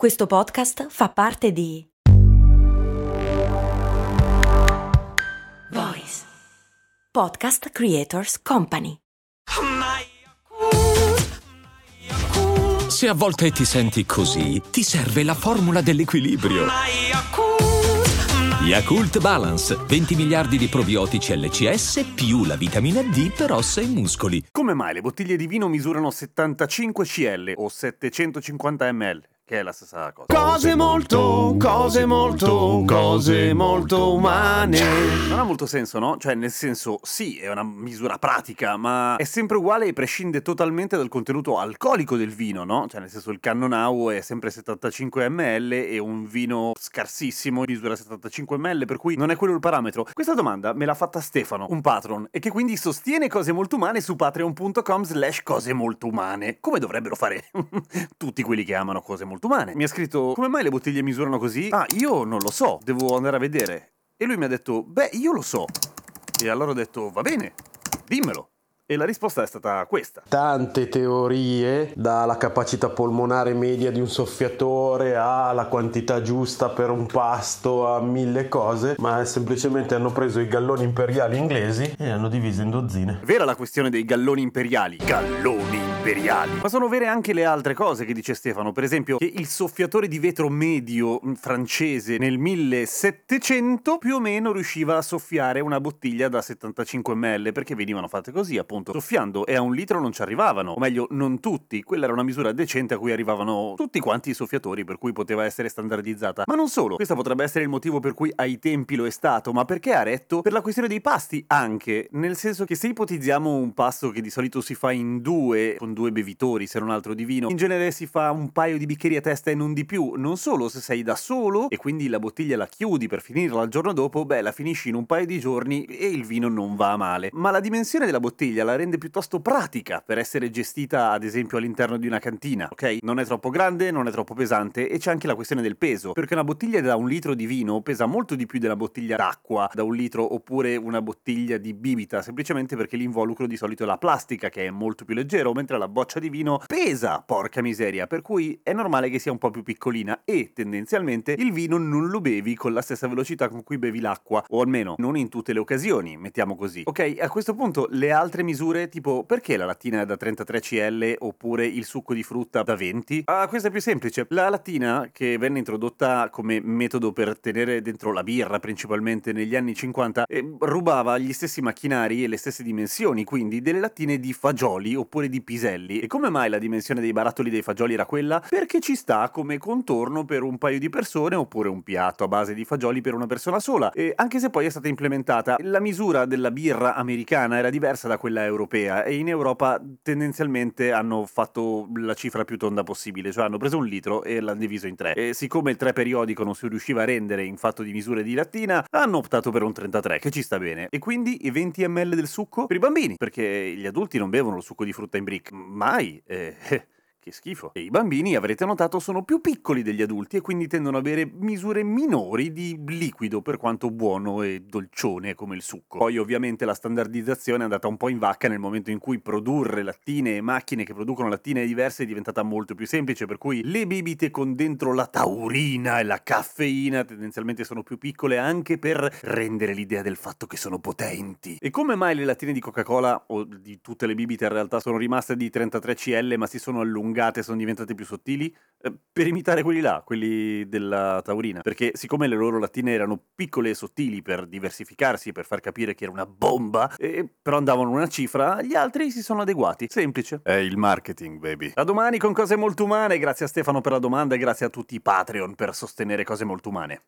Questo podcast fa parte di Voice Podcast Creators Company. Se a volte ti senti così, ti serve la formula dell'equilibrio. Yakult Balance, 20 miliardi di probiotici LCS più la vitamina D per ossa e muscoli. Come mai le bottiglie di vino misurano 75 cl o 750 ml? Che è la stessa cosa. Cose molto, cose molto, cose molto umane. Non ha molto senso, no? Cioè, nel senso, sì, è una misura pratica, ma è sempre uguale e prescinde totalmente dal contenuto alcolico del vino, no? Cioè, nel senso, il Cannonau è sempre 75 ml e un vino scarsissimo misura 75 ml, per cui non è quello il parametro. Questa domanda me l'ha fatta Stefano, un patron, e che quindi sostiene cose molto umane su patreon.com slash cose molto umane, come dovrebbero fare tutti quelli che amano cose molto umane. Mi ha scritto, come mai le bottiglie misurano così? Ah, io non lo so, devo andare a vedere. E lui mi ha detto, beh, io lo so. E allora ho detto, va bene, dimmelo. E la risposta è stata questa. Tante teorie, dalla capacità polmonare media di un soffiatore alla quantità giusta per un pasto a mille cose, ma semplicemente hanno preso i galloni imperiali inglesi e li hanno divisi in dozzine. Vera la questione dei galloni imperiali. Galloni imperiali. Ma sono vere anche le altre cose che dice Stefano. Per esempio, che il soffiatore di vetro medio mm, francese nel 1700 più o meno riusciva a soffiare una bottiglia da 75 ml perché venivano fatte così, appunto, soffiando e a un litro non ci arrivavano. O meglio, non tutti. Quella era una misura decente a cui arrivavano tutti quanti i soffiatori, per cui poteva essere standardizzata. Ma non solo. Questo potrebbe essere il motivo per cui ai tempi lo è stato, ma perché ha retto? Per la questione dei pasti anche. Nel senso che se ipotizziamo un pasto che di solito si fa in due, con due bevitori, se non altro di vino, in genere si fa un paio di bicchieri a testa e non di più. Non solo se sei da solo e quindi la bottiglia la chiudi per finirla il giorno dopo, beh, la finisci in un paio di giorni e il vino non va male. Ma la dimensione della bottiglia la rende piuttosto pratica per essere gestita, ad esempio, all'interno di una cantina, ok? Non è troppo grande, non è troppo pesante e c'è anche la questione del peso, perché una bottiglia da un litro di vino pesa molto di più della bottiglia d'acqua da un litro oppure una bottiglia di bibita, semplicemente perché l'involucro di solito è la plastica che è molto più leggero, mentre la boccia di vino pesa, porca miseria, per cui è normale che sia un po' più piccolina e tendenzialmente il vino non lo bevi con la stessa velocità con cui bevi l'acqua, o almeno non in tutte le occasioni, mettiamo così. Ok, a questo punto le altre misure, tipo perché la lattina da 33 cl oppure il succo di frutta da 20? Ah, questa è più semplice. La lattina, che venne introdotta come metodo per tenere dentro la birra principalmente negli anni 50, eh, rubava gli stessi macchinari e le stesse dimensioni, quindi delle lattine di fagioli oppure di piselli. E come mai la dimensione dei barattoli dei fagioli era quella? Perché ci sta come contorno per un paio di persone oppure un piatto a base di fagioli per una persona sola. E anche se poi è stata implementata, la misura della birra americana era diversa da quella europea e in Europa tendenzialmente hanno fatto la cifra più tonda possibile, cioè hanno preso un litro e l'hanno diviso in tre. E siccome il 3 periodico non si riusciva a rendere in fatto di misure di lattina, hanno optato per un 33, che ci sta bene. E quindi i 20 ml del succo per i bambini, perché gli adulti non bevono il succo di frutta in brick. Mai. Eh, che schifo. E i bambini, avrete notato, sono più piccoli degli adulti e quindi tendono ad avere misure minori di liquido per quanto buono e dolcione come il succo. Poi ovviamente la standardizzazione è andata un po' in vacca nel momento in cui produrre lattine e macchine che producono lattine diverse è diventata molto più semplice, per cui le bibite con dentro la taurina e la caffeina tendenzialmente sono più piccole anche per rendere l'idea del fatto che sono potenti. E come mai le lattine di Coca-Cola o di tutte le bibite in realtà sono rimaste di 33 cl ma si sono allungate allungate, sono diventate più sottili, eh, per imitare quelli là, quelli della taurina. Perché siccome le loro lattine erano piccole e sottili per diversificarsi, per far capire che era una bomba, e però andavano una cifra, gli altri si sono adeguati. Semplice. È il marketing, baby. A domani con cose molto umane, grazie a Stefano per la domanda e grazie a tutti i Patreon per sostenere cose molto umane.